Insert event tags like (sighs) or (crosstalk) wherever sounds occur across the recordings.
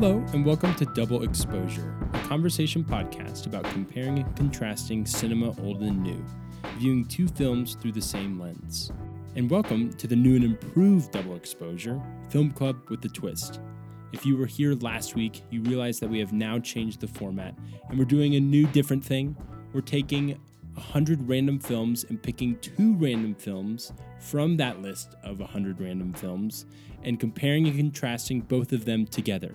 Hello, and welcome to Double Exposure, a conversation podcast about comparing and contrasting cinema old and new, viewing two films through the same lens. And welcome to the new and improved Double Exposure, Film Club with the Twist. If you were here last week, you realize that we have now changed the format and we're doing a new, different thing. We're taking 100 random films and picking two random films from that list of 100 random films and comparing and contrasting both of them together.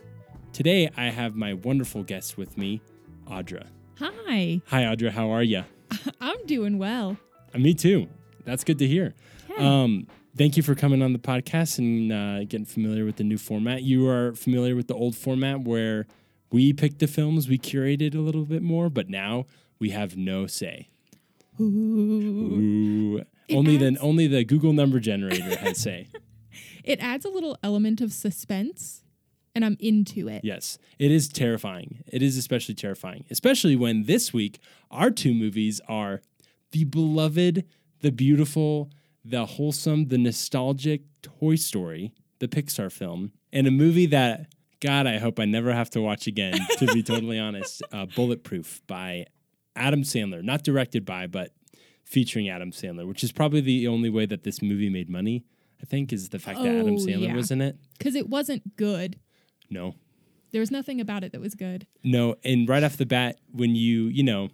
Today, I have my wonderful guest with me, Audra. Hi, Hi, Audra. How are you? (laughs) I'm doing well. me too. That's good to hear. Yeah. Um, thank you for coming on the podcast and uh, getting familiar with the new format. You are familiar with the old format where we picked the films, we curated a little bit more, but now we have no say. Ooh. Ooh. Only the only the Google number generator has say. (laughs) It adds a little element of suspense, and I'm into it. Yes, it is terrifying. It is especially terrifying, especially when this week our two movies are the beloved, the beautiful, the wholesome, the nostalgic Toy Story, the Pixar film, and a movie that, God, I hope I never have to watch again, to be (laughs) totally honest, uh, Bulletproof by Adam Sandler. Not directed by, but featuring Adam Sandler, which is probably the only way that this movie made money. I think is the fact that Adam Oh, Sandler yeah. was in it. Because it wasn't good. No, There was nothing about it that was good. No, and right off the bat, when you, you know,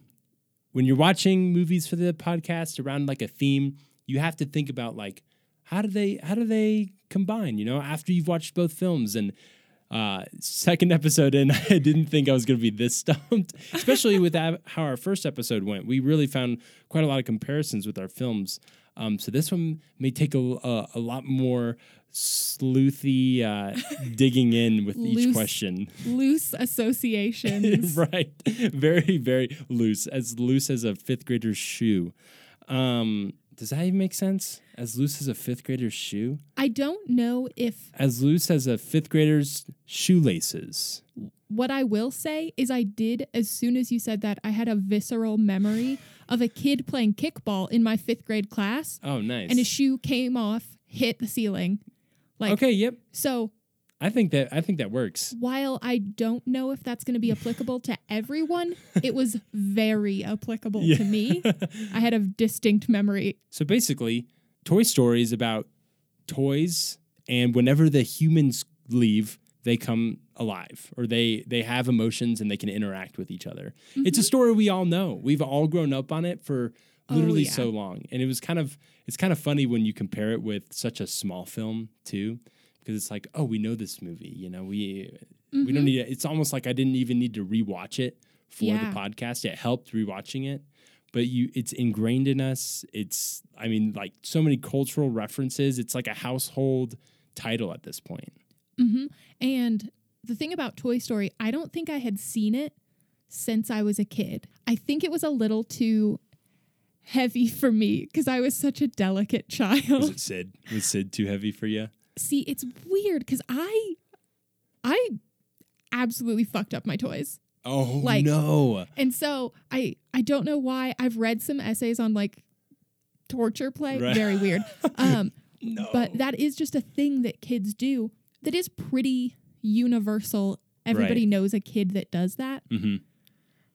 when you're watching movies for the podcast around like a theme, you have to think about like how do they how do they combine, you know, after you've watched both films and uh second episode in (laughs) I didn't think I was going to be this stumped, (laughs) especially with that, how our first episode went. We really found quite a lot of comparisons with our films. Um, so this one may take a, a, a lot more sleuthy uh, (laughs) digging in with each question. Loose associations. right. Very, very loose. As loose as a fifth grader's shoe. Um, does that even make sense? As loose as a fifth grader's shoe? I don't know if As loose as a fifth grader's shoelaces. what I will say is I did, as soon as you said that, I had a visceral memory of a kid playing kickball in my fifth grade class, Oh, nice. and his shoe came off, hit the ceiling. Like, okay, yep. so I think that I think that works. while I don't know if that's going to be applicable to everyone, (laughs) it was very applicable Yeah. to me. I had a distinct memory. So basically, Toy Story is about toys, and whenever the humans leave, they come alive, or they they have emotions and they can interact with each other. It's a mm-hmm. story we all know. We've all grown up on it for Oh, literally yeah. so long, and it was kind of it's kind of funny when you compare it with such a small film too, because it's like, oh, we know this movie. You know, we we don't need. it. It's almost like I didn't even need to rewatch it for Yeah. the podcast. It helped rewatching it but you it's ingrained in us it's i mean like so many cultural references it's like a household title at this point hmm And the thing about Toy Story, I don't think I had seen it since I was a kid. I think it was a little too heavy for me because I was such a delicate was child. it sid was sid too heavy for you See, it's weird because I, I absolutely fucked up my toys. oh Like- no And so I I don't know why I've read some essays on like torture play. Right. Very weird. (laughs) Um, no but that is just a thing that kids do that is pretty universal. Everybody Right. knows a kid that does that. hmm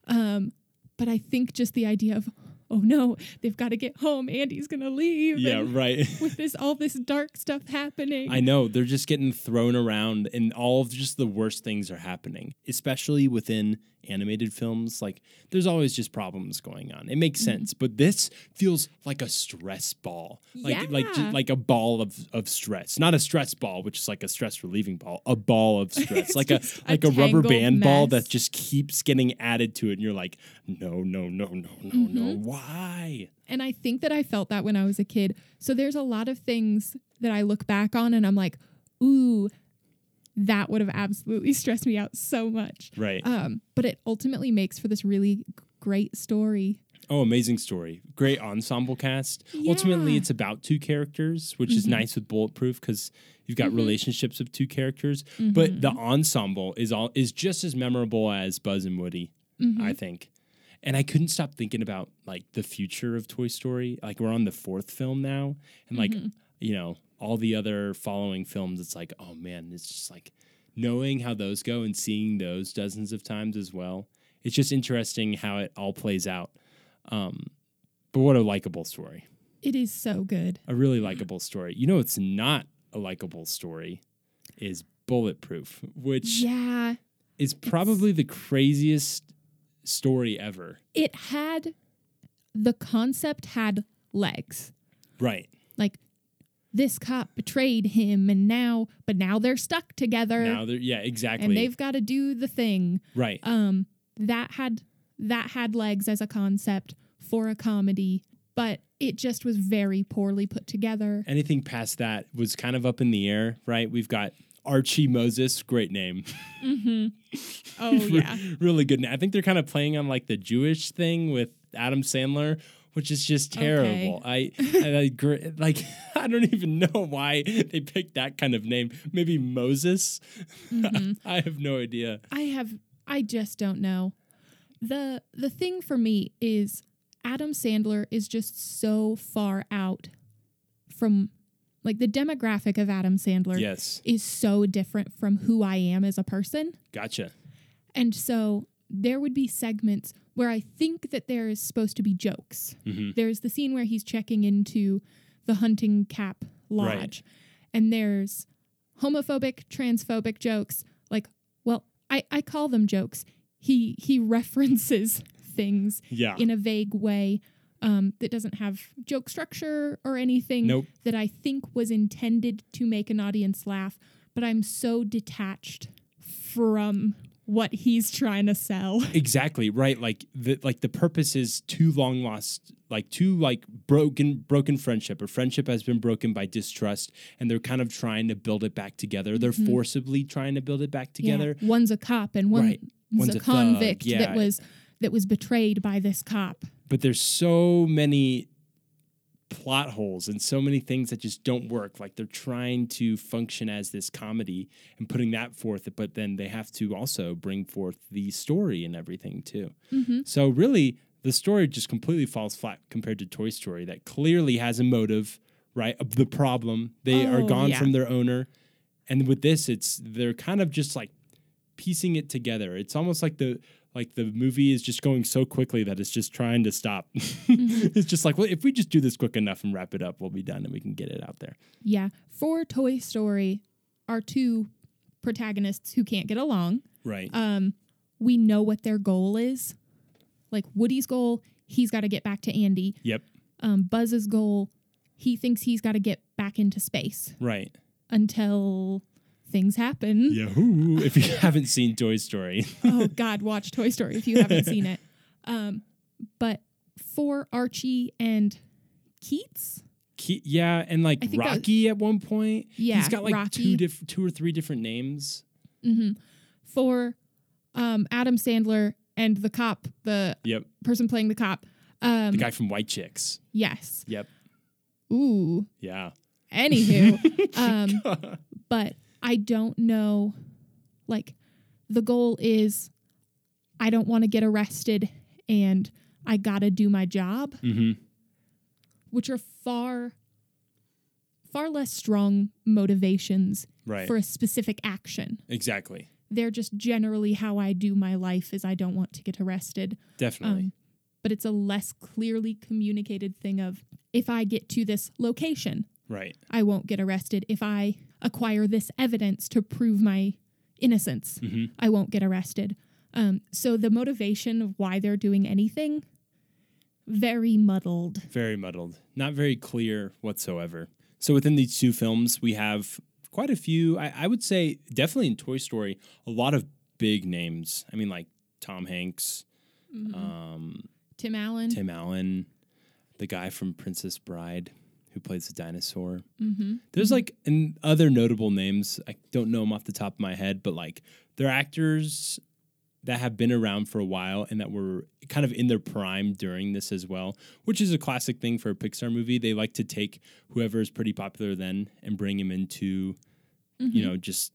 Um, but I think just the idea of oh no, they've got to get home. Andy's gonna leave. yeah right (laughs) with this all this dark stuff happening. I know they're just getting thrown around and all of just the worst things are happening, especially within animated films. Like there's always just problems going on. It makes Mm-hmm. sense, but this feels like a stress ball. Like like Yeah. like a ball of, of stress. Not a stress ball, which is like a stress relieving ball. A ball of (laughs) stress. Like a just a like a rubber band ball that just keeps getting added to it and you're like, "No, no, no, no, no, no. Mm-hmm. Why?" And I think that I felt that when I was a kid. So there's a lot of things that I look back on and I'm like, ooh, that would have absolutely stressed me out so much. Right. Um, but it ultimately makes for this really great story. Oh, amazing story. Great ensemble cast. Ultimately, it's about two characters, which is Mhm. nice with Bulletproof because you've got Mhm. relationships of two characters. But the Mhm. ensemble is all is just as memorable as Buzz and Woody. I think. And I couldn't stop thinking about like the future of Toy Story. Like we're on the fourth film now, and like Mhm. you know all the other following films. It's like, oh man, it's just like knowing how those go and seeing those dozens of times as well, it's just interesting how it all plays out. Um, but what a likable story. It is so good. A really likable story. You know, it's not a likable story is Bulletproof, which Yeah. is probably the craziest story ever. It had the concept had legs. Right. Like this cop betrayed him and now but now they're stuck together Now they're yeah, exactly. and they've got to do the thing. right. Um that had that had legs as a concept for a comedy, but it just was very poorly put together. Anything past that was kind of up in the air, right? We've got Archie Moses, great name. Mm-hmm. (laughs) Oh yeah. really good. name. I think they're kind of playing on like the Jewish thing with Adam Sandler, which is just terrible. I, I, (laughs) I like (laughs) I don't even know why they picked that kind of name. Maybe Moses. Mm-hmm. (laughs) I have no idea. I have I just don't know. The the thing for me is Adam Sandler is just so far out from like the demographic of Adam Sandler Yes, is so different from who I am as a person. gotcha. And so there would be segments where I think that there is supposed to be jokes. Mhm. There's the scene where he's checking into the hunting cap lodge, Right. and there's homophobic, transphobic jokes. Like, well, I, I call them jokes. He he (laughs) references things Yeah. in a vague way um, that doesn't have joke structure or anything Nope. that I think was intended to make an audience laugh, but I'm so detached from what he's trying to sell. (laughs) Exactly right. Like the like the purpose is too long lost, like too like broken broken friendship. or friendship has been broken by distrust, and they're kind of trying to build it back together. They're forcibly trying to build it back together. Mm-hmm. Yeah. One's a cop and one's Right. One's a, a convict yeah. that was that was betrayed by this cop. But there's so many plot holes and so many things that just don't work. Like they're trying to function as this comedy and putting that forth, but then they have to also bring forth the story and everything too. Mm-hmm. So really, the story just completely falls flat compared to Toy Story, that clearly has a motive, right? Of the problem. They are Oh, gone yeah. from their owner, and with this, it's they're kind of just like piecing it together. It's almost like the like the movie is just going so quickly that it's just trying to stop. (laughs) Mm-hmm. it's just like, well, if we just do this quick enough and wrap it up, we'll be done and we can get it out there. Yeah. For Toy Story, our two protagonists who can't get along, Right. um, we know what their goal is. Like Woody's goal, he's got to get back to Andy. yep. Um, Buzz's goal, he thinks he's got to get back into space Right. until things happen. Yahoo! if you (laughs) haven't seen Toy Story, (laughs) oh God, watch Toy Story if you haven't seen it. (laughs) Um, but for Archie and Keats, Ke- yeah, and like I think that was- Rocky at one point. Yeah, he's got like Rocky. two different, two or three different names. for um, Adam Sandler and the cop, the Yep, person playing the cop. Um, the guy from White Chicks. yes. Yep, Ooh. yeah. Anywho, um, but I don't know. Like, the goal is I don't want to get arrested and I got to do my job, hmm which are far, far less strong motivations Right. for a specific action. exactly. They're just generally how I do my life is I don't want to get arrested. Definitely. Um, but it's a less clearly communicated thing of if I get to this location, right. I won't get arrested. If I acquire this evidence to prove my innocence, Mhm. I won't get arrested. Um, so the motivation of why they're doing anything, very muddled. Very muddled. Not very clear whatsoever. So within these two films, we have quite a few. I, I would say definitely in Toy Story, a lot of big names. I mean, like Tom Hanks, um, Tim Allen. Tim Allen, the guy from Princess Bride who plays the dinosaur. Mm-hmm. There's like and other notable names. I don't know them off the top of my head, but like they're actors that have been around for a while and that were kind of in their prime during this as well, which is a classic thing for a Pixar movie. They like to take whoever is pretty popular then and bring him into, you know, just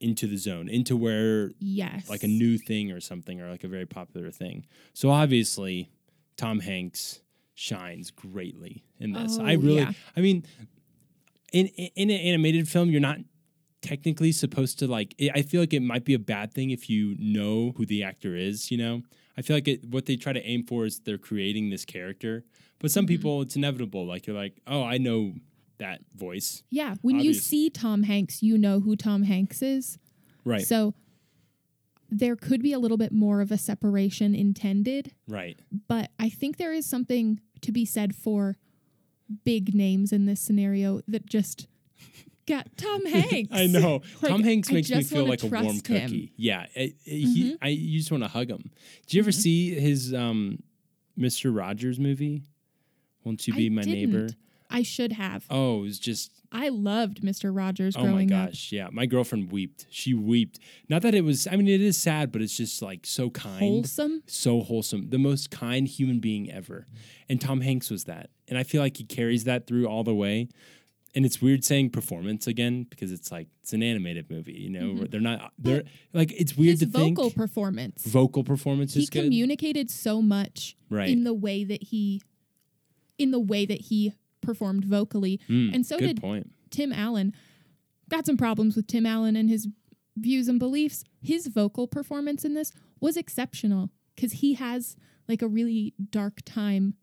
into the zone, into where Yes. like a new thing or something or like a very popular thing. So obviously, Tom Hanks shines greatly in this. I Oh, really, yeah. I mean, in in an animated film, you're not technically supposed to like. It, I feel like it might be a bad thing if you know who the actor is. You know, I feel like it, what they try to aim for is they're creating this character. But some Mm-hmm. people, it's inevitable. Like you're like, oh, I know that voice. Yeah, when you see Tom Hanks, you know who Tom Hanks is. Right. So there could be a little bit more of a separation intended, right. but I think there is something to be said for big names in this scenario that just got Tom (laughs) Hanks. I know. (laughs) Like, Tom Hanks makes me feel like a warm trust him. Mm-hmm. cookie. Yeah. I, I- he, I you just want to hug him. Did you ever see his um, Mr. Rogers movie? Won't you I be my neighbor? didn't. I should have. Oh, it was just I loved Mr. Rogers oh my growing up. gosh, yeah. My girlfriend wept. She wept. Not that it was. I mean, it is sad, but it's just like so kind, Wholesome. so wholesome. The most kind human being ever. And Tom Hanks was that. And I feel like he carries that through all the way. And it's weird saying performance again because it's like it's an animated movie. You know, where they're not. They're like it's weird Mm-hmm. To think vocal performance. vocal performance he is good. communicated so much Right. in the way that he in the way that he performed vocally. Mm, and so did point. Tim Allen. Got some problems with Tim Allen and his views and beliefs. His vocal performance in this was exceptional because he has like a really dark time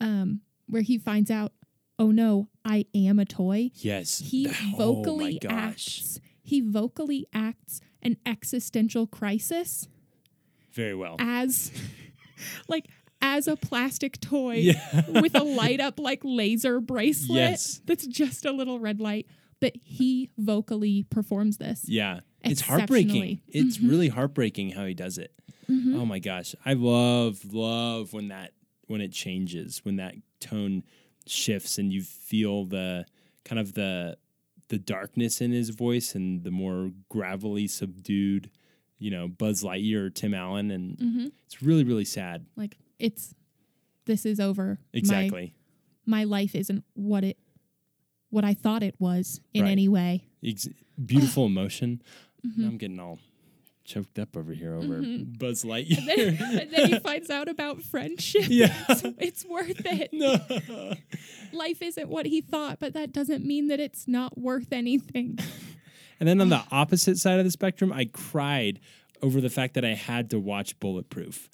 um, where he finds out, oh no, I am a toy. Yes. He (laughs) oh vocally gosh. acts. He vocally acts an existential crisis Very well. as (laughs) like as a plastic toy Yeah. with a light up like laser bracelet Yes. that's just a little red light but he vocally performs this Yeah. It's heartbreaking. It's really heartbreaking how he does it. Mm-hmm. Oh my gosh. I love, love when that when it changes, when that tone shifts and you feel the kind of the the darkness in his voice and the more gravelly, subdued, you know, Buzz Lightyear or Tim Allen. And Mhm. it's really, really sad. like it's this is over Exactly. my, life isn't what it what i thought it was in Right. any way Ex- beautiful (sighs) emotion. Mm-hmm. I'm getting all choked up over here over Buzz then, Lightyear. and then he finds out about friendship Yeah. (laughs) it's, it's worth (laughs) it no. life isn't what he thought but that doesn't mean that it's not worth anything (laughs) And then on the opposite side of the spectrum, I cried over the fact that I had to watch Bulletproof.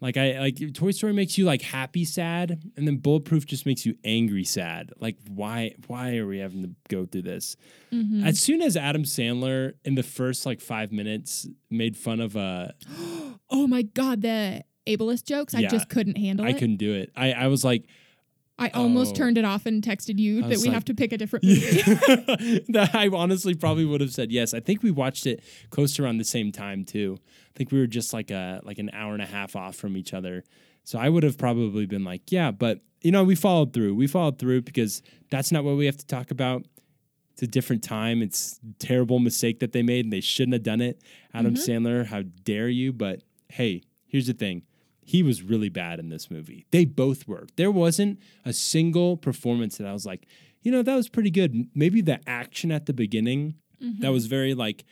Like I like Toy Story makes you like happy sad, and then Bulletproof just makes you angry sad. Like why why are we having to go through this? Mm-hmm. As soon as Adam Sandler in the first like five minutes made fun of uh (gasps) oh my god the ableist jokes i just couldn't handle I it couldn't do it. I, I was like I almost Oh. turned it off and texted you that we like- have to pick a different (laughs) movie. (laughs) that I honestly probably would have said yes. I think we watched it close to around the same time too. I think we were just like a like an hour and a half off from each other. So I would have probably been like, yeah, but you know, we followed through. We followed through because that's not what we have to talk about. It's a different time. It's a terrible mistake that they made and they shouldn't have done it. Adam mm-hmm. Sandler, how dare you? But hey, here's the thing. He was really bad in this movie. They both were. There wasn't a single performance that I was like, you know, that was pretty good. Maybe the action at the beginning, that mm-hmm. was very like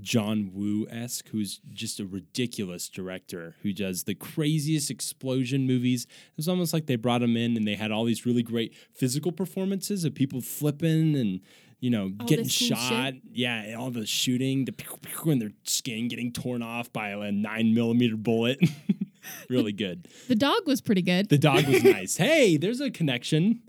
John Woo esque, who's just a ridiculous director who does the craziest explosion movies. It was almost like they brought him in and they had all these really great physical performances of people flipping and you know All getting shot. Yeah, all the shooting, the pew, pew, and their skin getting torn off by a nine millimeter bullet. (laughs) (laughs) really good. the dog was pretty good. The dog was (laughs) nice. Hey, there's a connection.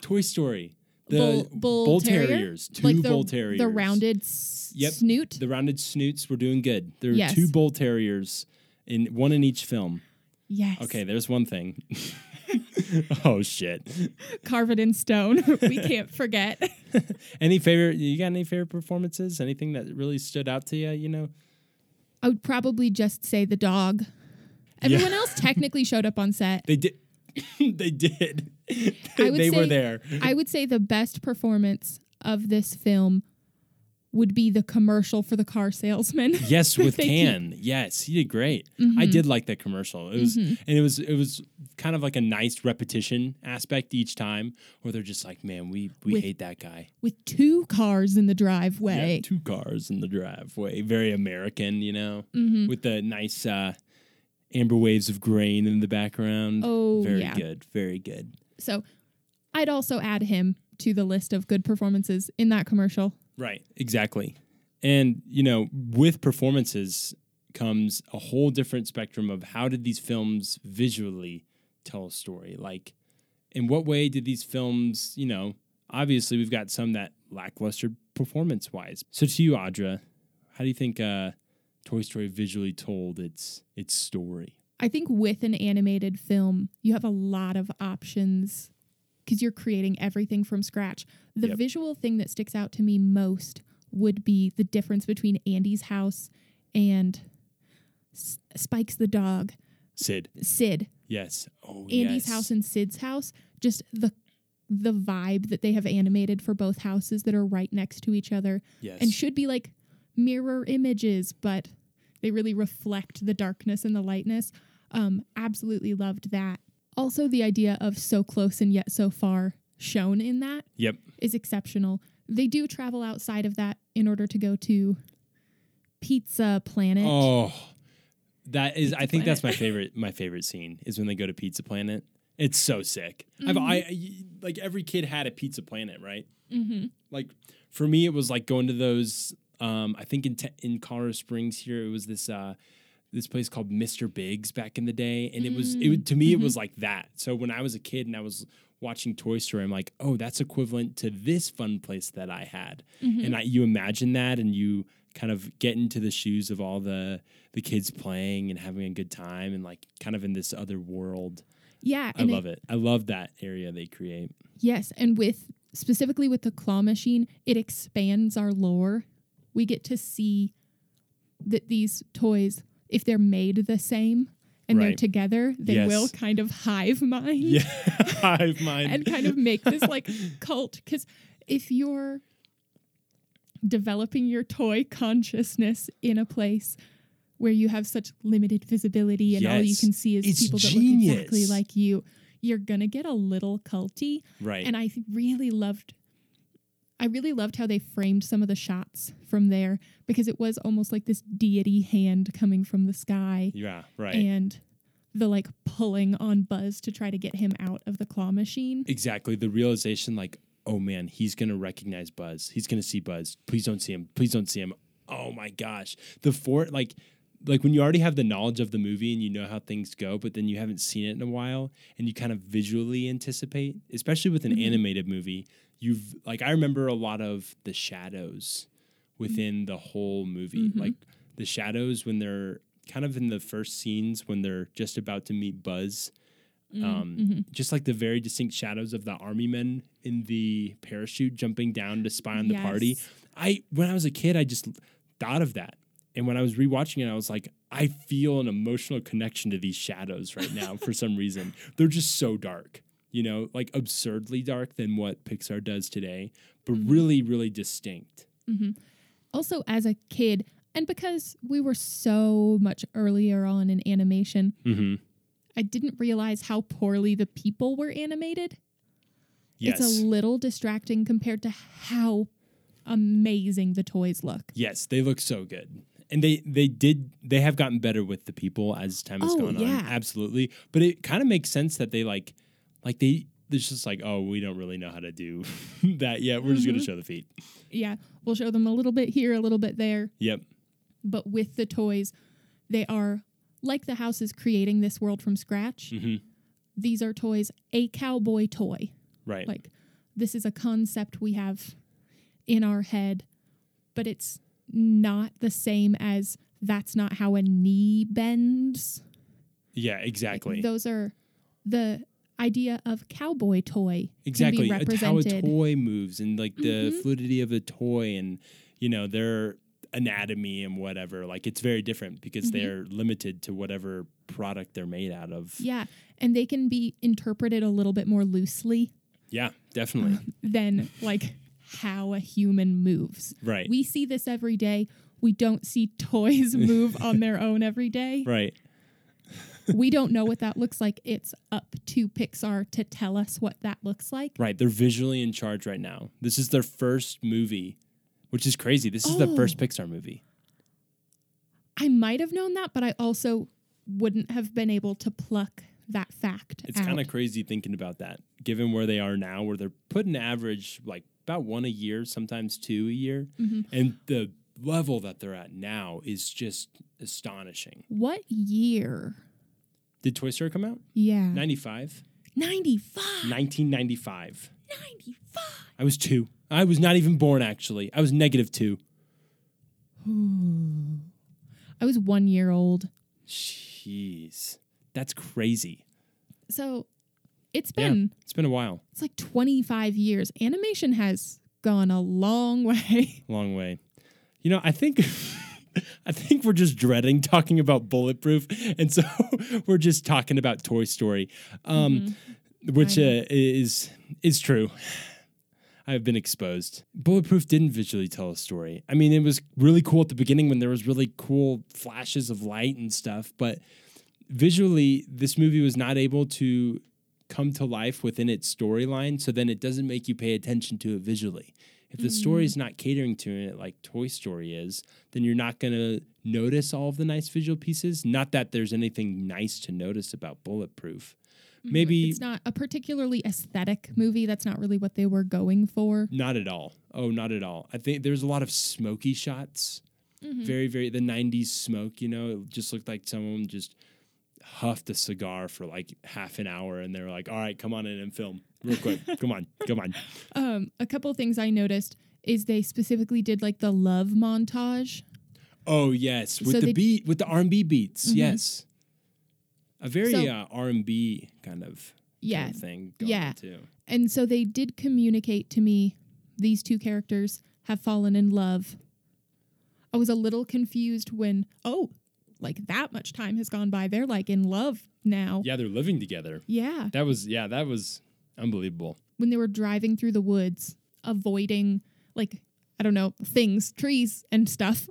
Toy Story. The bull, bull, terrier? terriers. Two like the, bull terriers. The rounded s- Yep. snoot. The rounded snoots were doing good. There were Yes. two bull terriers in one in each film. yes. Okay, there's one thing. (laughs) oh shit. Carve it in stone. we can't forget. Any favorite you got any favorite performances? Anything that really stood out to you, you know? I would probably just say the dog. Everyone else technically showed up on set. They did (laughs) they did. I would they were say- there. I would say the best performance of this film would be the commercial for the car salesman. (laughs) Yes, with They Can. Yes, he did great. Mm-hmm. I did like that commercial. It was and it was it was kind of like a nice repetition aspect each time where they're just like, man, we we With- hate that guy. with two cars in the Yeah, driveway. two cars in the driveway. Very American, you know, Mm-hmm. with the nice uh, amber waves of grain in the background. Oh, very yeah. good. Very good. So I'd also add him to the list of good performances in that commercial. Right, exactly. And, you know, with performances comes a whole different spectrum of how did these films visually tell a story? Like, in what way did these films, you know, obviously we've got some that lackluster performance wise. So to you, Audra, how do you think uh, Toy Story visually told its its story? I think with an animated film, you have a lot of options because you're creating everything from scratch. The Yep. visual thing that sticks out to me most would be the difference between Andy's house and S- Spike's the dog, Sid. Sid. Yes. Oh, Andy's yes. house and Sid's house, just the the vibe that they have animated for both houses that are right next to each other Yes. and should be like mirror images, but they really reflect the darkness and the lightness. Um, absolutely loved that. Also, the idea of so close and yet so far shown in that yep. is exceptional. They do travel outside of that in order to go to Pizza Planet. Oh, that is. I Pizza think that's my (laughs) favorite. My favorite scene is when they go to Pizza Planet. It's so sick. I've I, I like every kid had a Pizza Planet, right? Mm-hmm. Like for me, it was like going to those. Um, I think in te- in Colorado Springs here, it was this uh, this place called Mr. Biggs back in the day, and it was it to me it was like that. So when I was a kid and I was watching Toy Story, I'm like, oh, that's equivalent to this fun place that I had, and I, you imagine that, and you kind of get into the shoes of all the the kids playing and having a good time, and like kind of in this other world. Yeah, I love it. I love that area they create. Yes, and with specifically with the claw machine, it expands our lore. We get to see that these toys, if they're made the same and they're together, they Yes. will kind of hive mind (laughs) Yeah, hive mind. and kind of make this like (laughs) cult. Because if you're developing your toy consciousness in a place where you have such limited visibility and all you can see is It's people that look exactly like you, you're gonna get a little culty. right. And I really loved I really loved how they framed some of the shots from there because it was almost like this deity hand coming from the sky yeah. Right. and the like pulling on Buzz to try to get him out of the claw machine. Exactly. The realization, like, oh man, he's gonna recognize Buzz. He's gonna see Buzz. Please don't see him. Please don't see him. Oh my gosh. The four like like when you already have the knowledge of the movie and you know how things go, but then you haven't seen it in a while and you kind of visually anticipate, especially with an Mhm. animated movie, you've like I remember a lot of the shadows within the whole movie. Mhm. Like the shadows when they're kind of in the first scenes when they're just about to meet Buzz um, Mhm. just like the very distinct shadows of the army men in the parachute jumping down to spy on the party. I when I was a kid, I just thought of that, and when I was rewatching it, I was like, I feel an emotional connection to these shadows right now for some reason. They're just so dark, you know, like absurdly dark than what Pixar does today, but Mhm. really, really distinct. Also, as a kid, and because we were so much earlier on in animation, Mm-hmm. I didn't realize how poorly the people were animated. Yes. It's a little distracting compared to how amazing the toys look. Yes, they look so good. And they they did they have gotten better with the people as time has Oh, gone yeah. on. Absolutely. But it kind of makes sense that they like like they there's just like, oh, we don't really know how to do (laughs) that yet. We're just gonna Mhm. show the feet. Yeah, we'll show them a little bit here, a little bit there, Yep. but with the toys, they are like the house is creating this world from scratch. hmm These are toys, a cowboy toy. Right. Like this is a concept we have in our head, but it's not the same as that's not how a knee bends. yeah, Like, exactly. those are the idea of cowboy toy exactly. It's how a toy moves and like the Mhm. fluidity of a toy and you know, their anatomy and whatever. Like it's very different because Mhm. they're limited to whatever product they're made out of. Yeah, and they can be interpreted a little bit more loosely Yeah, definitely. than like how a human moves. right. We see this every day. We don't see toys (laughs) move on their own every day. right. We don't know what that looks like. It's up to Pixar to tell us what that looks like. Right, they're visually in charge right now. This is their first movie, which is crazy. This is the first Oh. Pixar movie. I might have known that, but I also wouldn't have been able to pluck that fact. It's kind of crazy thinking about that, given where they are now, where they're putting average like about one a year, sometimes two a year. Mm-hmm. And the level that they're at now is just astonishing. What year? Did Toy Story come out? Yeah. 95? 95. 1995. 95. I was two. I was not even born, actually. I was negative two. Hmm. I was one year old. Jeez. That's crazy. So it's been, Yeah, It's been a while. it's like 25 years. Animation has gone a long (laughs) way. Long way. You know, I think (laughs) I think we're just dreading talking about Bulletproof, and so (laughs) we're just talking about Toy Story, um, which uh, is is true. (sighs) I've been exposed. Bulletproof didn't visually tell a story. I mean, it was really cool at the beginning when there was really cool flashes of light and stuff, but visually, this movie was not able to come to life within its storyline. So then it doesn't make you pay attention to it visually. If the story is not catering to it like Toy Story is, then you're not going to notice all of the nice visual pieces. Not that there's anything nice to notice about Bulletproof. Mm-hmm. Maybe It's not a particularly aesthetic movie. That's not really what they were going for. not at all. Oh, not at all. I think there's a lot of smoky shots. Mm-hmm. Very, very, the 90s smoke, you know, it just looked like someone just huffed a cigar for like half an hour and they were like, all right, come on in and film real quick. come on, come on. (laughs) Um, a couple things I noticed is they specifically did like the love montage. Oh yes, with So the they- beat, with the R and B beats. Yes, a very So- uh, R and B kind of Yeah. kind of thing. Going Yeah. too. And so they did communicate to me these two characters have fallen in love. I was a little confused when, oh, like that much time has gone by. They're like in love now. Yeah, they're living together. Yeah. That was yeah, that was unbelievable. When they were driving through the woods, avoiding like, I don't know, things, trees and stuff.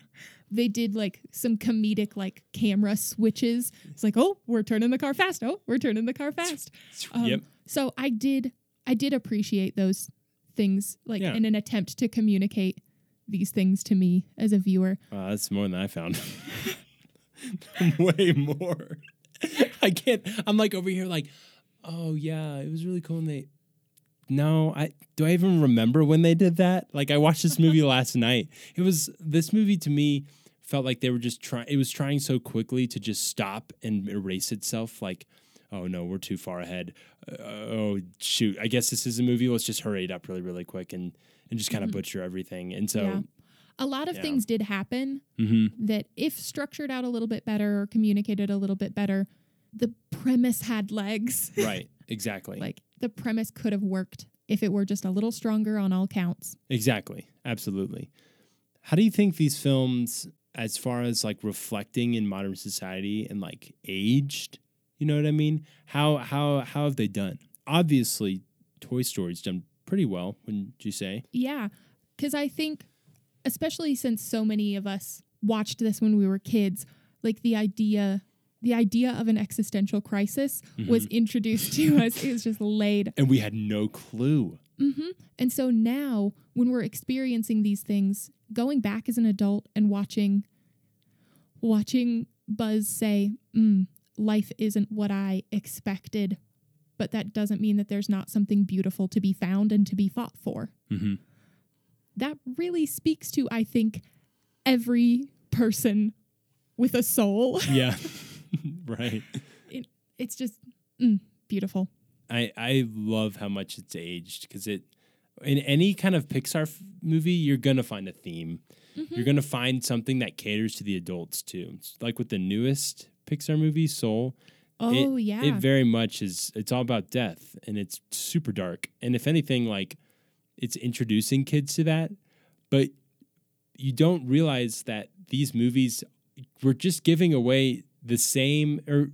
(laughs) they did like some comedic like camera switches. It's like, oh, we're turning the car fast. Oh, we're turning the car fast. Um, yep. So I did I did appreciate those things like Yeah. in an attempt to communicate these things to me as a viewer. Wow, that's more than I found. (laughs) Way more. (laughs) I can't. I'm like over here, like, oh yeah, it was really cool. And they, no, I do I even remember when they did that? Like, I watched this movie (laughs) last night. It was this movie to me felt like they were just trying. It was trying so quickly to just stop and erase itself. Like, oh no, we're too far ahead. Uh, oh shoot, I guess this is a movie. Let's just hurry it up really, really quick and and just kind of butcher everything. And so, Yeah. A lot of Yeah. things did happen mhm. that if structured out a little bit better or communicated a little bit better, the premise had legs. (laughs) right, exactly. like the premise could have worked if it were just a little stronger on all counts. Exactly. Absolutely. How do you think these films, as far as like reflecting in modern society and like aged, you know what I mean? How how how have they done? Obviously, Toy Story's done pretty well, wouldn't you say? Yeah, because I think, especially since so many of us watched this when we were kids, like the idea, the idea of an existential crisis was introduced to us. It was just laid, And we had no clue. and so now when we're experiencing these things, going back as an adult and watching, watching Buzz say, mm, "Life isn't what I expected." But that doesn't mean that there's not something beautiful to be found and to be fought for. Mhm. that really speaks to, I think, every person with a soul. Yeah. (laughs) (laughs) right. It, it's just mm, beautiful. I I love how much it's aged because it in any kind of Pixar f- movie you're gonna find a theme. You're gonna find something that caters to the adults too. It's like with the newest Pixar movie, Soul. Oh it, yeah, It very much is. It's all about death, and it's super dark. And if anything, like it's introducing kids to that, but you don't realize that these movies were just giving away the same, or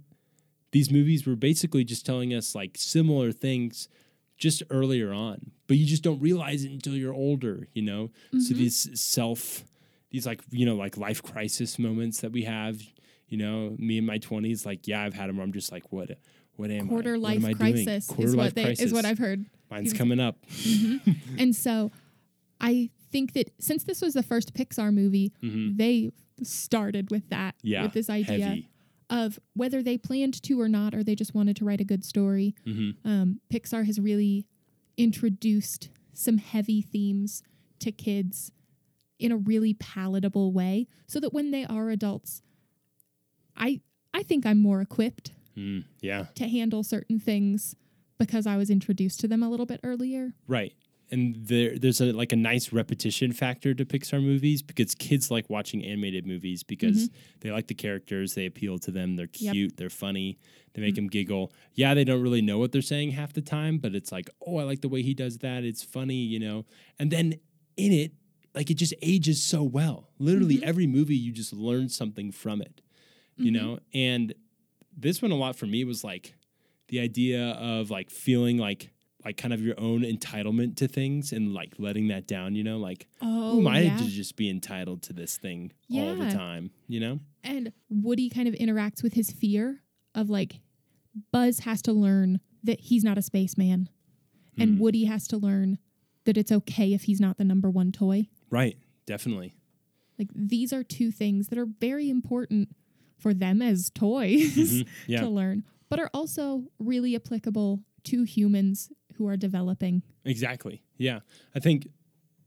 these movies were basically just telling us like similar things just earlier on, but you just don't realize it until you're older, you know? So these self, these like, you know, like life crisis moments that we have, you know, me in my 20s, like, yeah, I've had them where I'm just like, what, what am quarter I? life what am I doing? crisis Quarter is life what they crisis. is what I've heard. Mine's coming up. And so, I think that since this was the first Pixar movie, they started with that, Mm-hmm. Yeah. with this idea heavy. Of whether they planned to or not, or they just wanted to write a good story. Mm-hmm. Um, Pixar has really introduced some heavy themes to kids in a really palatable way so that when they are adults I I think I'm more equipped Mm, yeah. to handle certain things because I was introduced to them a little bit earlier. Right. And there, there's a like a nice repetition factor to Pixar movies because kids like watching animated movies because mm-hmm. they like the characters, they appeal to them, they're Yep. cute, they're funny, they make mm. them giggle. Yeah, they don't really know what they're saying half the time, but it's like, oh, I like the way he does that. It's funny, you know. And then in it, like it just ages so well. Literally mm-hmm. every movie, you just learn something from it, you mm-hmm. know. And this one a lot for me was like the idea of like feeling like like kind of your own entitlement to things and like letting that down, you know, like Oh, who yeah. to just be entitled to this thing all the time, you know? And Woody kind of interacts with his fear of like Buzz has to learn that he's not a spaceman, and Hmm. Woody has to learn that it's okay if he's not the number one toy. Right, definitely. Like these are two things that are very important for them as toys Mhm, (laughs) Yeah. to learn, but are also really applicable to humans who are developing. Exactly. Yeah. I think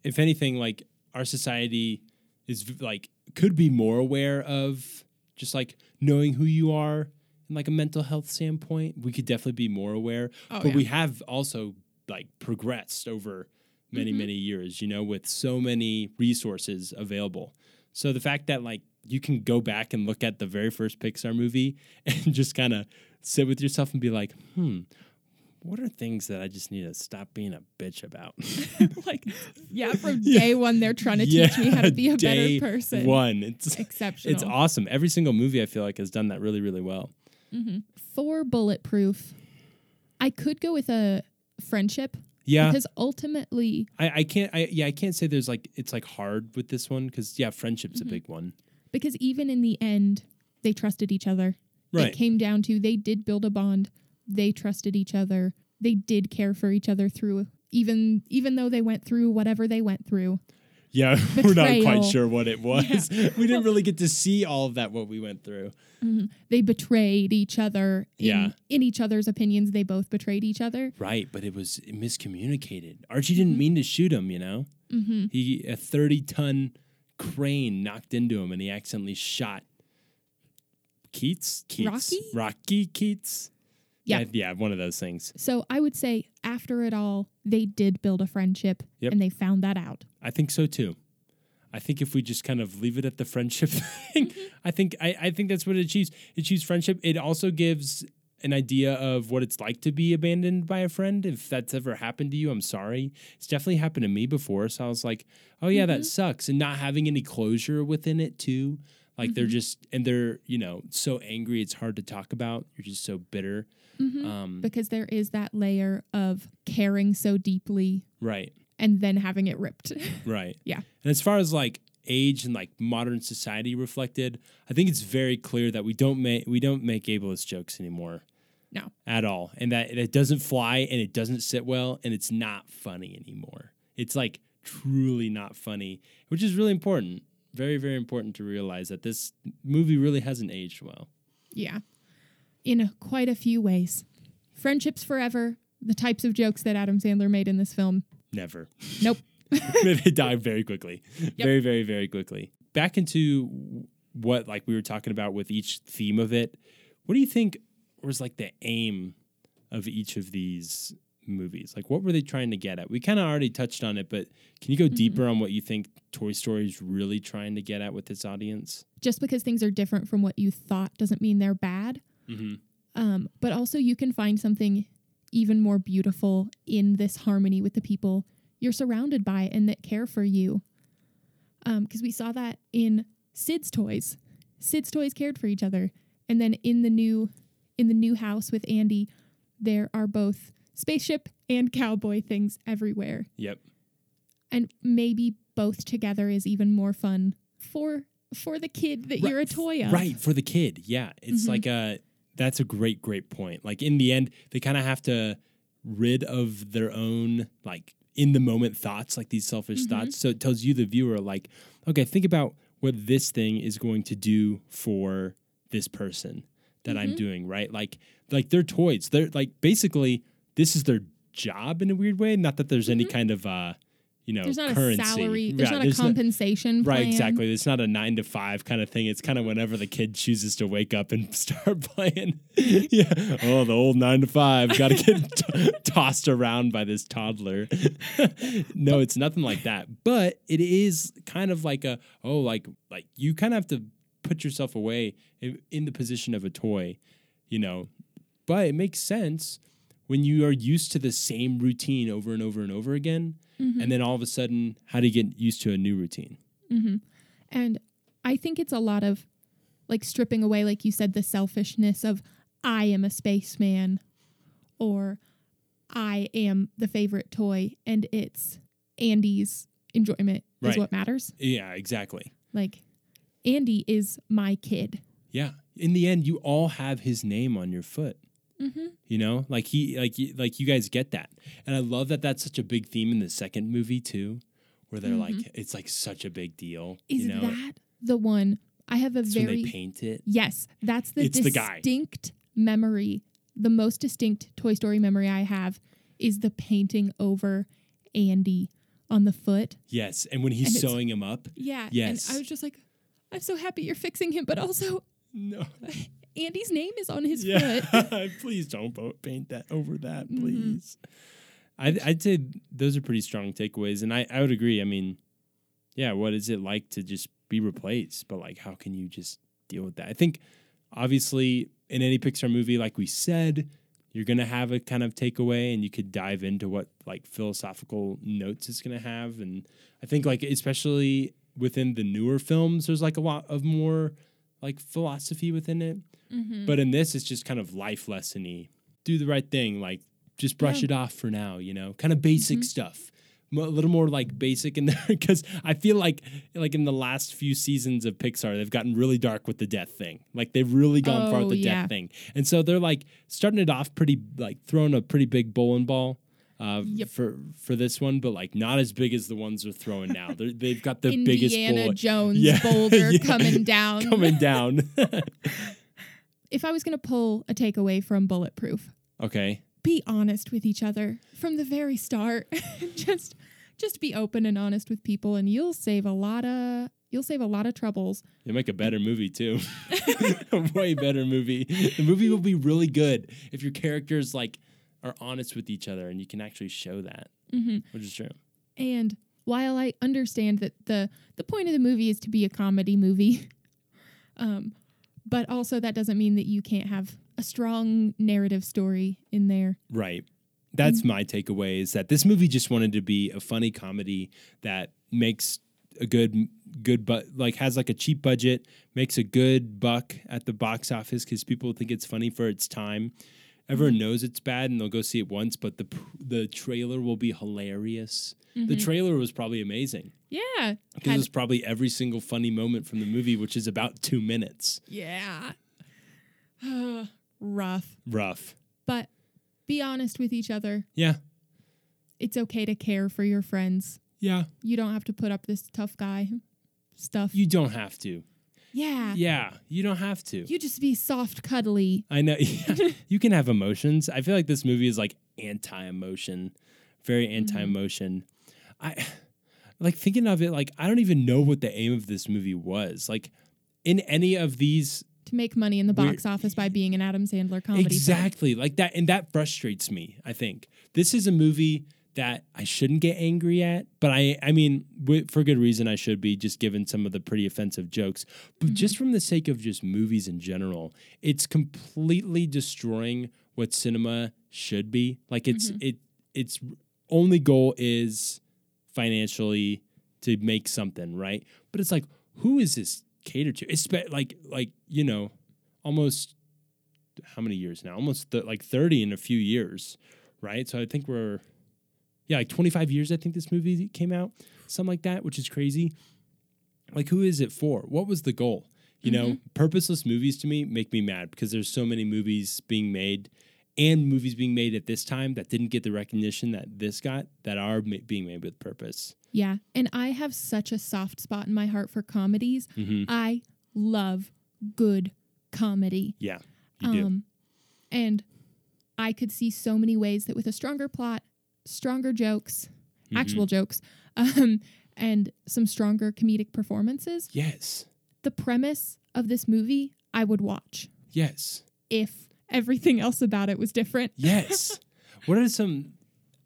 if anything like our society is like could be more aware of just like knowing who you are in like a mental health standpoint. We could definitely be more aware. Oh, but yeah. we have also like progressed over many Mhm. many years, you know, with so many resources available. So the fact that like you can go back and look at the very first Pixar movie (laughs) and just kind of sit with yourself and be like, "Hmm, what are things that I just need to stop being a bitch about?" (laughs) like, yeah, from Yeah. day one, they're trying to Yeah, teach me how to be a day better person. One, it's Exceptional. it's awesome. Every single movie I feel like has done that really really well. For bulletproof, I could go with a friendship Yeah, because ultimately, I, I can't. I yeah, I can't say there's like it's like hard with this one because yeah, friendship's Mm-hmm. a big one. because even in the end, they trusted each other. Right. It came down to they did build a bond. They trusted each other. They did care for each other through even even though they went through whatever they went through. Yeah, (laughs) we're not quite sure what it was. (laughs) we didn't really get to see all of that what we went through. They betrayed each other in Yeah. in each other's opinions. They both betrayed each other. Right, but it was miscommunicated. Archie didn't mean to shoot him. You know, Mm-hmm. he a thirty ton crane knocked into him, and he accidentally shot Keats. Keats. Rocky? Rocky Keats. Yeah. yeah, one of those things. So I would say after it all, they did build a friendship Yep. and they found that out. I think so too. I think if we just kind of leave it at the friendship (laughs) thing, I think I, I think that's what it achieves. It achieves friendship. It also gives an idea of what it's like to be abandoned by a friend. If that's ever happened to you, I'm sorry. It's definitely happened to me before. So I was like, oh yeah, that mm-hmm. sucks. And not having any closure within it too. Like they're mm-hmm. just and they're, you know, so angry it's hard to talk about. You're just so bitter. Um, Because there is that layer of caring so deeply right. and then having it ripped. (laughs) Right. Yeah. And as far as like age and like modern society reflected, I think it's very clear that we don't make we don't make ableist jokes anymore no. at all, and that it doesn't fly and it doesn't sit well and it's not funny anymore. It's like truly not funny, which is really important. Very very important to realize that this movie really hasn't aged well. Yeah. In quite a few ways. Friendships forever, the types of jokes that Adam Sandler made in this film. Never. Nope. (laughs) they die very quickly. Very, very, very quickly. Back into what like we were talking about with each theme of it. What do you think was like the aim of each of these movies? Like what were they trying to get at? We kind of already touched on it, but can you go mm-hmm. deeper on what you think Toy Story is really trying to get at with its audience? Just because things are different from what you thought doesn't mean they're bad. Mm-hmm. Um, but also, you can find something even more beautiful in this harmony with the people you're surrounded by and that care for you. Because we saw that in Sid's toys. Sid's toys cared for each other, and then in the new in the new house with Andy, there are both spaceship and cowboy things everywhere, Yep. and maybe both together is even more fun for for the kid that Right, you're a toy of. Right, for the kid. Yeah. It's Mhm. like a that's a great, great point. Like in the end, they kind of have to rid of their own like in the moment thoughts, like these selfish Mhm. thoughts. So it tells you the viewer, like, okay, think about what this thing is going to do for this person that I'm Mhm. doing, right? Like like they're toys. They're like basically this is their job in a weird way. Not that there's any kind of uh, you know. There's not currency. a salary. There's Yeah, not a compensation plan. Right, exactly. It's not a nine to five kind of thing. It's kind of whenever the kid chooses to wake up and (laughs) start playing. (laughs) yeah. Oh, the old nine to five. Got to get (laughs) t- tossed around by this toddler. no, it's nothing like that. But it is kind of like a oh, like like you kind of have to put yourself away in, in the position of a toy, you know. But it makes sense when you are used to the same routine over and over and over again. Mm-hmm. And then all of a sudden, how do you get used to a new routine? And I think it's a lot of like stripping away, like you said, the selfishness of I am a spaceman or I am the favorite toy and it's Andy's enjoyment Right. is what matters. Yeah, exactly. Like Andy is my kid. Yeah. In the end, you all have his name on your foot. Mm-hmm. You know, like he, like, you- like you guys get that, and I love that. That's such a big theme in the second movie too, where they're like, it's like such a big deal. Mm-hmm. Is you know, that the one I have a It's when very they paint it. Yes, that's the It's the guy. distinct memory. The most distinct Toy Story memory I have is the painting over Andy on the foot. Yes, and when he's And sewing him up. Yeah. Yes. And I was just like, I'm so happy you're fixing him, but also No. (laughs) Andy's name is on his Yeah. foot. (laughs) please don't paint that over that, Mhm. please. I'd, I'd say those are pretty strong takeaways, and I, I would agree. I mean, yeah, what is it like to just be replaced? But like, how can you just deal with that? I think obviously in any Pixar movie, like we said, you're gonna have a kind of takeaway, and you could dive into what like philosophical notes it's gonna have, and I think like especially within the newer films, there's like a lot of more like philosophy within it. Mm-hmm. But in this, it's just kind of life lessony. Do the right thing, like just brush Yeah. it off for now. You know, kind of basic Mhm. stuff. A little more like basic in (laughs) there because I feel like like in the last few seasons of Pixar, they've gotten really dark with the death thing. Like they've really gone far Oh, with the yeah. death thing, and so they're like starting it off pretty like throwing a pretty big bowling ball. Uh, Yep. for for this one, but like not as big as the ones they're throwing now. They're, (laughs) they've got the Indiana biggest bullet Jones (laughs) Yeah, boulder yeah. coming down. coming down. If I was going to pull a takeaway from Bulletproof, okay, be honest with each other from the very start. (laughs) just just be open and honest with people and you'll save a lot of you'll save a lot of troubles. They make a better movie too. (laughs) a way better movie. The movie will be really good if your characters like are honest with each other and you can actually show that, hmm which is true. And while I understand that the the point of the movie is to be a comedy movie, (laughs) um, but also that doesn't mean that you can't have a strong narrative story in there. Right. That's mm-hmm. my takeaway is that this movie just wanted to be a funny comedy that makes a good good but like has like a cheap budget, makes a good buck at the box office cuz people think it's funny for its time. Everyone mm-hmm. knows it's bad and they'll go see it once, but the the trailer will be hilarious. The mm-hmm. trailer was probably amazing. Yeah. Because it's probably every single funny moment from the movie, which is about two minutes. yeah. (sighs) Rough. Rough. But be honest with each other. Yeah. It's okay to care for your friends. Yeah. You don't have to put up this tough guy stuff. You don't have to. Yeah. Yeah. You don't have to. You just be soft, cuddly. I know. (laughs) Yeah. (laughs) you can have emotions. I feel like this movie is like anti emotion, very mm-hmm. anti emotion. I (sighs) like thinking of it like I don't even know what the aim of this movie was. Like in any of these to make money in the box office by being an Adam Sandler comedy. film. Exactly. Like that. And that frustrates me, I think. This is a movie that I shouldn't get angry at, but I, I mean, wi- for good reason, I should be just given some of the pretty offensive jokes. But mm-hmm. just from the sake of just movies in general, it's completely destroying what cinema should be. Like it's, mm-hmm. it, its only goal is financially to make something, right? But it's like, who is this catered to? It's like, like, you know, almost how many years now? Almost th- like 30 in a few years, right? So I think we're, yeah, like 25 years, I think this movie came out, something like that, which is crazy. Like, who is it for? What was the goal? You know, purposeless movies to me make me mad because there's so many movies being made and movies being made at this time that didn't get the recognition that this got that are ma- being made with purpose. Yeah. And I have such a soft spot in my heart for comedies. hmm I love good comedy. Yeah, you do. Um, and I could see so many ways that with a stronger plot, stronger jokes, Mhm. actual jokes, (laughs) um, and some stronger comedic performances, Yes. the premise of this movie I would watch Yes. if everything (laughs) else about it was different. Yes. (laughs) what are some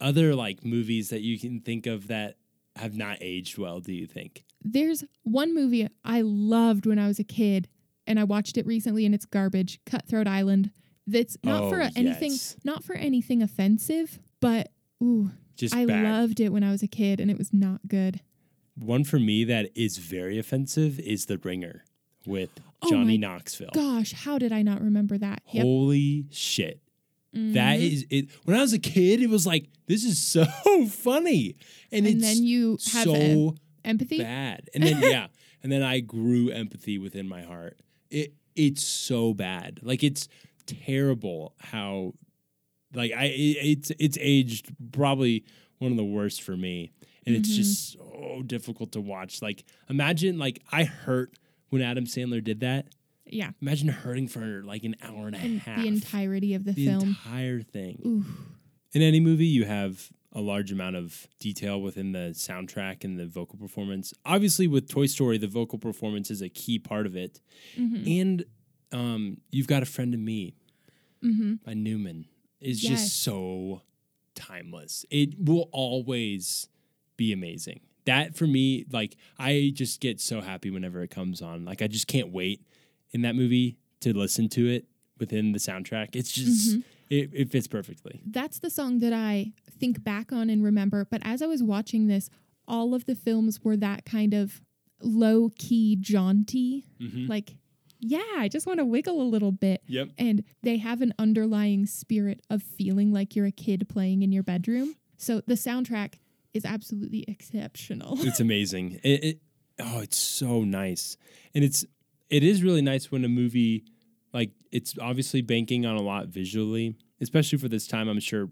other like movies that you can think of that have not aged well, do you think? There's one movie I loved when I was a kid, and I watched it recently, and it's garbage. Cutthroat Island. That's not for Oh, anything, yes. not for anything offensive, but ooh, Just I bad. loved it when I was a kid, and it was not good. One for me that is very offensive is The Ringer with Oh Johnny Knoxville. Gosh, how did I not remember that? Yep. Holy shit. That Mhm. is it. When I was a kid, it was like, this is so (laughs) funny. And, and it's then you have so em- empathy. bad. And then yeah, (laughs) and then I grew empathy within my heart. It it's so bad. Like it's terrible how like I it's it's aged probably one of the worst for me. And it's just so difficult to watch. Like imagine like I hurt when Adam Sandler did that. Yeah, Imagine hurting for like an hour and a and half. the entirety of the, The film. The entire thing. Ooh. In any movie, you have a large amount of detail within the soundtrack and the vocal performance. Obviously, with Toy Story, the vocal performance is a key part of it. Mhm. And um, You've Got a Friend in Me Mhm. by Newman is Yes. just so timeless. It will always be amazing. That for me, like, I just get so happy whenever it comes on. Like, I just can't wait in that movie to listen to it within the soundtrack. It's just, Mhm. it, it fits perfectly. That's the song that I think back on and remember. But as I was watching this, all of the films were that kind of low key, jaunty. Mhm. Like, yeah, I just want to wiggle a little bit. Yep. And they have an underlying spirit of feeling like you're a kid playing in your bedroom. So the soundtrack is absolutely exceptional. (laughs) it's amazing. It, it oh, it's so nice, and it's it is really nice when a movie like it's obviously banking on a lot visually, especially for this time. I'm sure,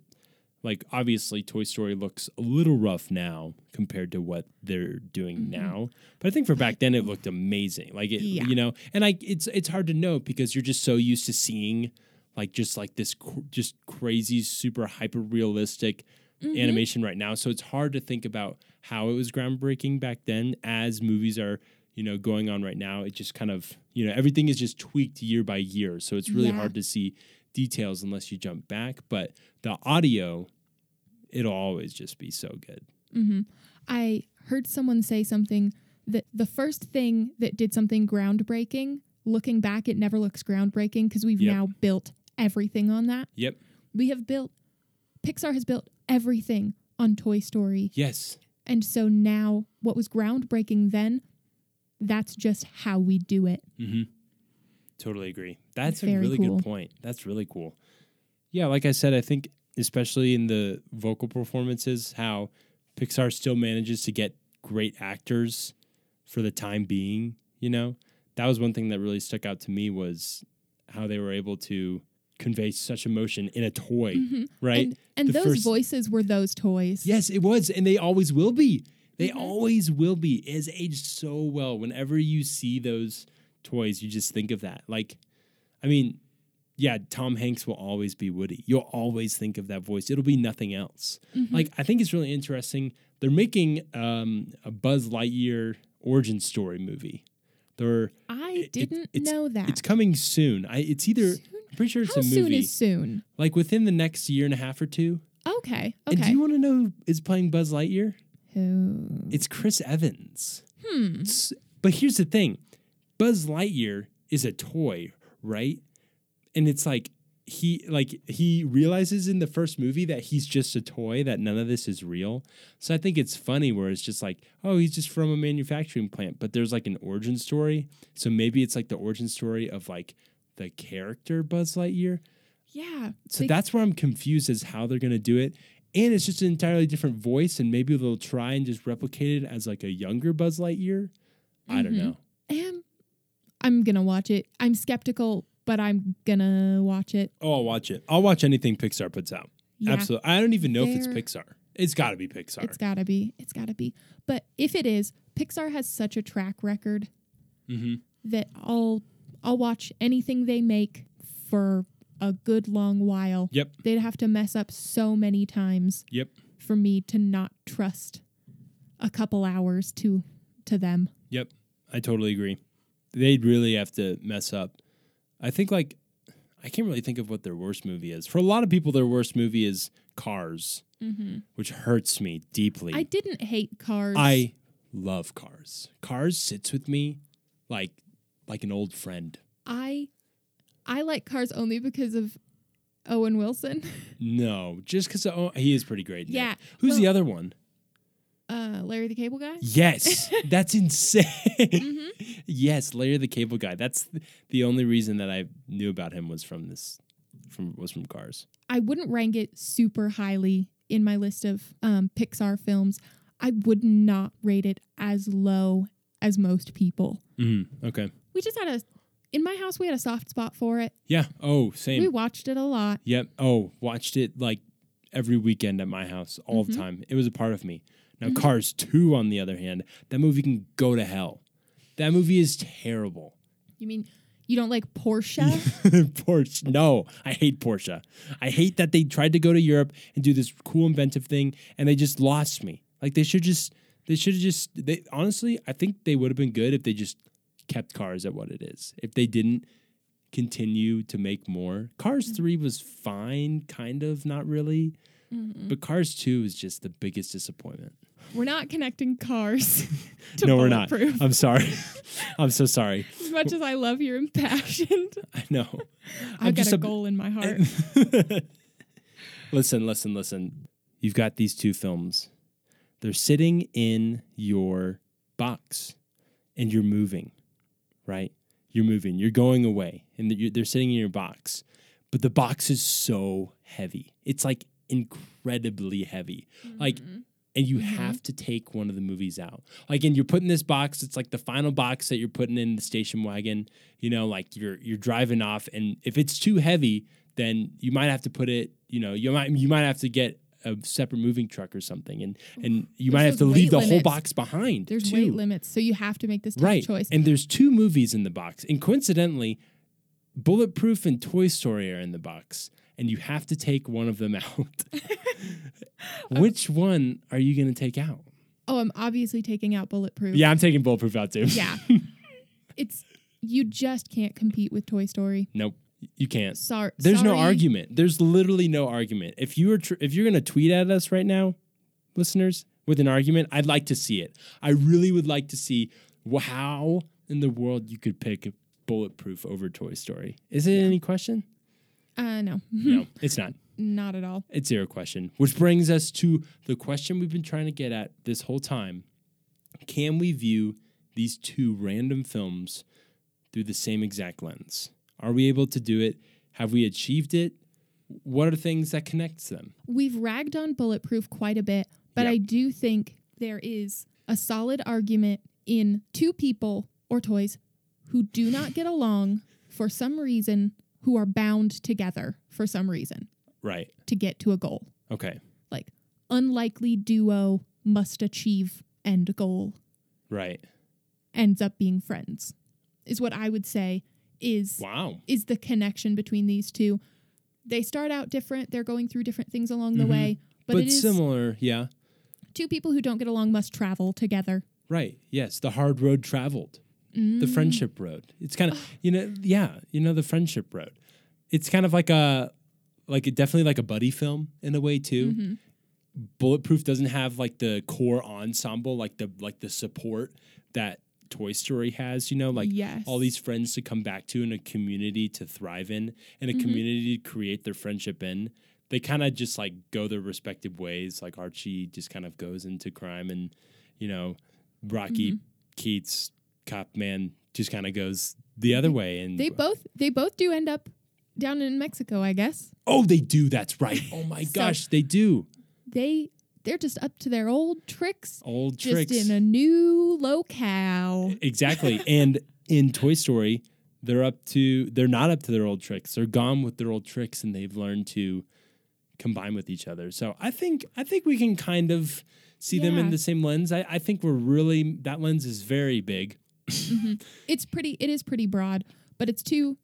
like obviously, Toy Story looks a little rough now compared to what they're doing Mhm. now, but I think for back then it looked amazing. Like it, Yeah. you know, and I it's it's hard to know because you're just so used to seeing like just like this cr- just crazy super hyper realistic Mhm. animation right now. So it's hard to think about how it was groundbreaking back then as movies are, you know, going on right now. It just kind of, you know, everything is just tweaked year by year. So it's really Yeah. hard to see details unless you jump back. But the audio, it'll always just be so good. hmm I heard someone say something that the first thing that did something groundbreaking, looking back, it never looks groundbreaking because we've Yep. now built everything on that. Yep. We have built, Pixar has built everything on Toy Story. Yes. And so now what was groundbreaking then, that's just how we do it. Mm-hmm. Totally agree. That's a really cool. good point. That's really cool. Yeah, like I said, I think especially in the vocal performances, how Pixar still manages to get great actors for the time being. You know, that was one thing that really stuck out to me was how they were able to convey such emotion in a toy, Mhm. right? And, and those first- voices were those toys. Yes, it was, and they always will be. They Mhm. always will be. It has aged so well. Whenever you see those toys, you just think of that. Like, I mean, yeah, Tom Hanks will always be Woody. You'll always think of that voice. It'll be nothing else. Mhm. Like, I think it's really interesting. They're making um, a Buzz Lightyear origin story movie. They're I didn't it's- know that. it's coming soon. I it's either Soon? I'm pretty sure it's How a soon is soon? like within the next year and a half or two. Okay. Okay. And do you want to know who is playing Buzz Lightyear? Who? It's Chris Evans. Hmm. S- But here's the thing Buzz Lightyear is a toy, right? And it's like he like he realizes in the first movie that he's just a toy that none of this is real so i think it's funny where it's just like oh he's just from a manufacturing plant but there's like an origin story so maybe it's like the origin story of like the character buzz lightyear Yeah. so They- that's where i'm confused as how they're going to do it and it's just an entirely different voice and maybe they'll try and just replicate it as like a younger buzz lightyear i don't Mhm. know And I'm gonna watch it. I'm skeptical, but I'm gonna watch it. oh i'll watch it i'll watch anything pixar puts out Yeah, absolutely i don't even know if it's pixar it's got to be pixar It's gotta be. It's gotta be. But if it is, Pixar has such a track record mm-hmm. that I'll I'll watch anything they make for a good long while. Yep. They'd have to mess up so many times Yep. for me to not trust a couple hours to to them. Yep. I totally agree. They'd really have to mess up. I think like I can't really think of what their worst movie is. For a lot of people, their worst movie is Cars, mm-hmm. which hurts me deeply. I didn't hate cars. I love Cars. Cars sits with me like like an old friend. I I like cars only because of Owen Wilson. (laughs) No, just because oh, he is pretty great. in it. Yeah, Who's the other one? Uh Larry the Cable Guy? Yes, (laughs) that's insane. Mm-hmm. yes, Larry the Cable Guy. That's the only reason that I knew about him was from this, from was from Cars. I wouldn't rank it super highly in my list of um, Pixar films. I would not rate it as low as most people. Mm, okay. We just had a in my house we had a soft spot for it. Yeah. Oh, same. We watched it a lot. Yep. Oh, watched it like every weekend at my house all Mm-hmm. the time. It was a part of me. Now, Cars 2, on the other hand, that movie can go to hell. That movie is terrible. You mean you don't like Porsche? (laughs) Porsche. No, I hate Porsche. I hate that they tried to go to Europe and do this cool inventive thing and they just lost me. Like they should just they should have just they honestly, I think they would have been good if they just kept cars at what it is. If they didn't continue to make more. Cars mm. 3 was fine, kind of, not really. But Cars 2 is just the biggest disappointment. We're not connecting cars (laughs) to no, we're not. I'm sorry. (laughs) I'm so sorry. As much as I love your impassioned, (laughs) I know. I've got just a a- goal in my heart. listen, listen, listen. You've got these two films. They're sitting in your box and you're moving, right? You're moving, you're going away, and they're they're sitting in your box. But the box is so heavy. It's like incredibly heavy. Like, mm-hmm. And you mm-hmm. have to take one of the movies out. Like, and you're putting this box, it's like the final box that you're putting in the station wagon, you know, like you're you're driving off, and if it's too heavy, then you might have to put it, you know, you might you might have to get a separate moving truck or something, and and you might have to leave the weight whole box behind. There's too. weight limits, so you have to make this tough right? choice. And there's two movies in the box, and coincidentally, Bulletproof and Toy Story are in the box, and you have to take one of them (laughs) out. (laughs) Which one are you going to take out? oh, I'm obviously taking out Bulletproof. Yeah, I'm taking Bulletproof out too. Yeah. (laughs) it's you just can't compete with Toy Story. Nope, you can't. Sorry. There's no argument. There's literally no argument. If you were tr- if you're going to tweet at us right now, listeners, with an argument, I'd like to see it. I really would like to see how in the world you could pick Bulletproof over Toy Story. Is it any question? Uh, no, No, (laughs) it's not. not at all. It's zero question. Which brings us to the question we've been trying to get at this whole time. Can we view these two random films through the same exact lens? Are we able to do it? Have we achieved it? What are the things that connects them? We've ragged on Bulletproof quite a bit, but Yeah. I do think there is a solid argument in two people or toys who do not get along for some reason, who are bound together for some reason Right. to get to a goal. Okay. Like unlikely duo must achieve end goal Right. ends up being friends. Is what I would say is Wow. is the connection between these two. They start out different, they're going through different things along the Mhm. way, but, But, it is similar, yeah. two people who don't get along must travel together. Right. Yes. The hard road traveled. The mm. friendship road. It's kind of you know, yeah, you know, the friendship road. It's kind of like a like a, definitely like a buddy film in a way too. Mm-hmm. Bulletproof doesn't have like the core ensemble, like the like the support that Toy Story has, you know, like Yes. all these friends to come back to and a community to thrive in and a mm-hmm. community to create their friendship in. They kind of just like go their respective ways. Like Archie just kind of goes into crime and, you know, Rocky mm-hmm. Keats, Cop Man just kind of goes the other mhm. way. And They both they both do end up down in Mexico, I guess. oh, they do. That's right. (laughs) Oh my So- gosh, they do. They they're just up to their old tricks, Old just tricks. in a new locale. Exactly. (laughs) and in Toy Story, they're up to they're not up to their old tricks. They're gone with their old tricks and they've learned to combine with each other. So I think I think we can kind of see them in the same lens. I, I think we're really that lens is very big. Mm-hmm. It's pretty it is pretty broad, but it's two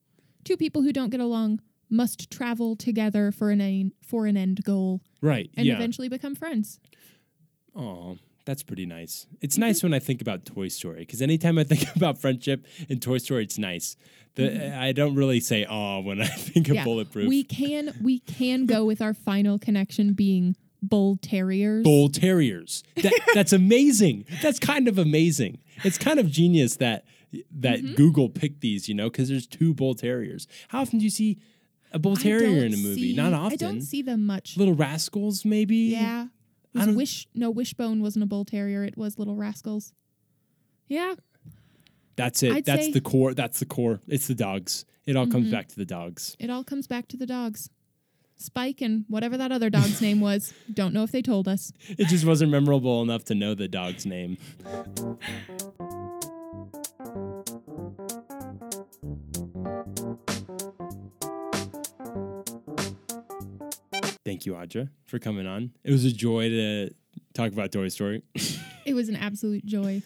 two people who don't get along must travel together for an aim, for an end goal Right. and yeah. eventually become friends. Oh, that's pretty nice. It's mm-hmm. nice when I think about Toy Story because anytime I think (laughs) about friendship in Toy Story, it's nice. The, mm-hmm. I don't really say "oh" when I (laughs) think of Yeah. Bulletproof. We can we can go with our final connection being bull terriers. Bull Terriers. That, that's amazing. That's kind of amazing. It's kind of genius that that Mm-hmm. Google picked these, you know, because there's two Bull Terriers. How often do you see a Bull Terrier in a movie? see- Not often. I don't see them much. Little Rascals, maybe. Yeah. I don't- Wish no Wishbone wasn't a bull terrier, it was Little Rascals. Yeah. That's it. I'd that's the core. That's the core. It's the dogs. It all Mm-hmm. comes back to the dogs. It all comes back to the dogs. Spike and whatever that other dog's name was. (laughs) Don't know if they told us. It just wasn't memorable enough to know the dog's name. Thank you, Audra, for coming on. It was a joy to talk about Toy Story (laughs) It was an absolute joy.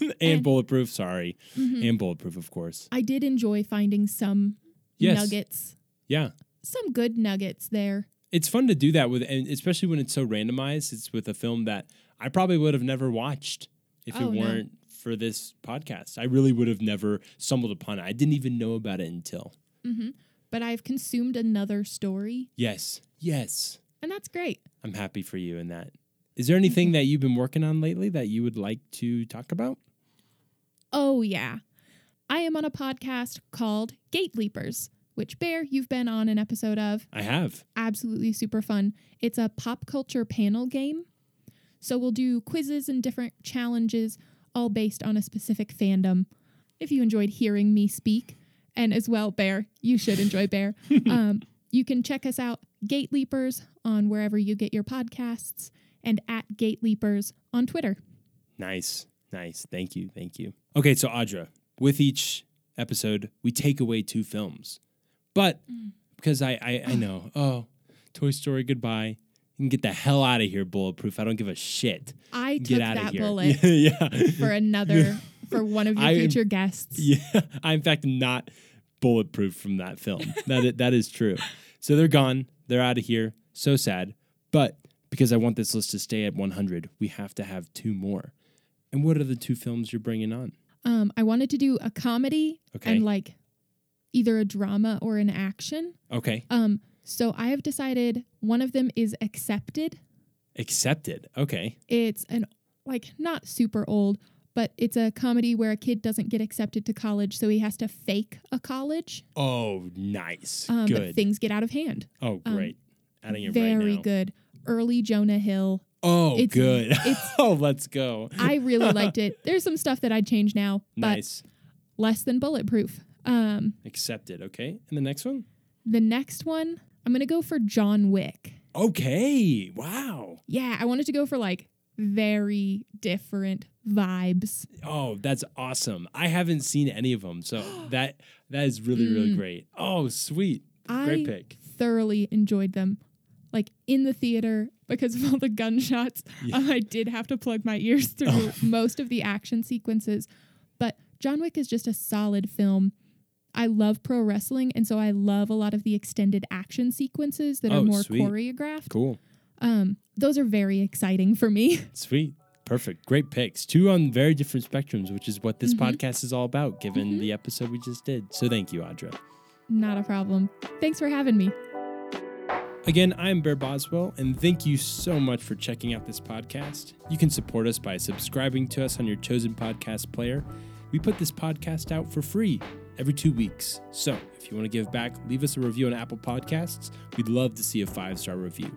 and, (laughs) And- Bulletproof. Sorry, Mhm. and Bulletproof, of course. I did enjoy finding some Yes. nuggets, Yeah, some good nuggets there. it's fun to do that with, and especially when it's so randomized. It's with a film that I probably would have never watched if Oh, it weren't for this podcast. I really would have never stumbled upon it. I didn't even know about it until. hmm But I've consumed another story, Yes, yes, and that's great. I'm happy for you in that. Is there anything that you've been working on lately that you would like to talk about? Oh, yeah. I am on a podcast called Gate Leapers, which, Bear, you've been on an episode of. I have. Absolutely super fun. It's a pop culture panel game. So we'll do quizzes and different challenges, all based on a specific fandom. If you enjoyed hearing me speak, and as well, Bear, you should enjoy Bear. (laughs) um, you can check us out, Gate Leapers, on wherever you get your podcasts, and at Gate Leapers on Twitter. Nice, nice. Thank you, thank you. Okay, so Audra, with each episode, we take away two films, but because I, I, I know, (clears throat) oh, Toy Story, goodbye. You can get the hell out of here, Bulletproof. I don't give a shit. I Get took out of that here. bullet (laughs) yeah. for another, (laughs) for one of your I future guests. (laughs) Yeah, I in fact am not bulletproof from that film. That is, that is true. So they're gone. They're out of here. So sad. But because I want this list to stay at 100, we have to have two more. And what are the two films you're bringing on? Um, I wanted to do a comedy Okay. and like either a drama or an action. Okay, Um, so I have decided one of them is accepted. accepted. Okay, It's an like not super old, but it's a comedy where a kid doesn't get accepted to college, so he has to fake a college. oh nice, Um, but good. things get out of hand. oh um, great, adding it Very right good. Early Jonah Hill. Oh It's- good. it's- (laughs) oh let's go. I really liked (laughs) it. There's some stuff that I'd change now, but nice, less than bulletproof. Um, accepted. Okay, and the next one. the next one, I'm gonna go for John Wick. Okay, wow. Yeah, I wanted to go for like very different vibes. Oh, that's awesome. I haven't seen any of them. So (gasps) that that is really, really Mm. great. Oh, sweet. I Great pick. thoroughly enjoyed them. Like in the theater because of all the gunshots, (laughs) Yeah. um, I did have to plug my ears through (laughs) most of the action sequences. But John Wick is just a solid film. I love pro wrestling, and so I love a lot of the extended action sequences that Oh, are more sweet. choreographed. Cool. Um, those are very exciting for me. (laughs) Sweet. Perfect. Great picks. Two on very different spectrums, which is what this Mhm. podcast is all about, given Mhm. the episode we just did. So thank you, Audra. Not a problem. Thanks for having me. Again, I'm Bear Boswell, and thank you so much for checking out this podcast. You can support us by subscribing to us on your chosen podcast player. We put this podcast out for free every two weeks. So if you want to give back, leave us a review on Apple Podcasts. We'd love to see a five star review.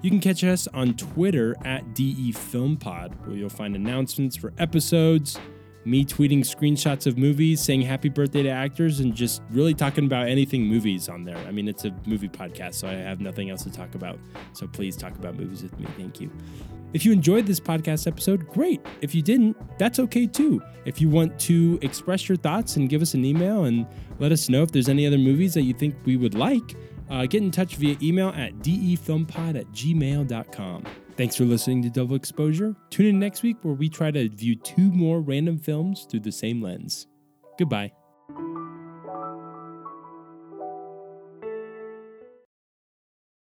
You can catch us on Twitter at DE Film Pod, where you'll find announcements for episodes, me tweeting screenshots of movies, saying happy birthday to actors, and just really talking about anything movies on there. I mean, it's a movie podcast, so I have nothing else to talk about. So please talk about movies with me. Thank you. If you enjoyed this podcast episode, great. If you didn't, that's okay too. If you want to express your thoughts and give us an email and let us know if there's any other movies that you think we would like, uh, get in touch via email at defilmpod at gmail.com. Thanks for listening to Double Exposure. Tune in next week where we try to view two more random films through the same lens. Goodbye.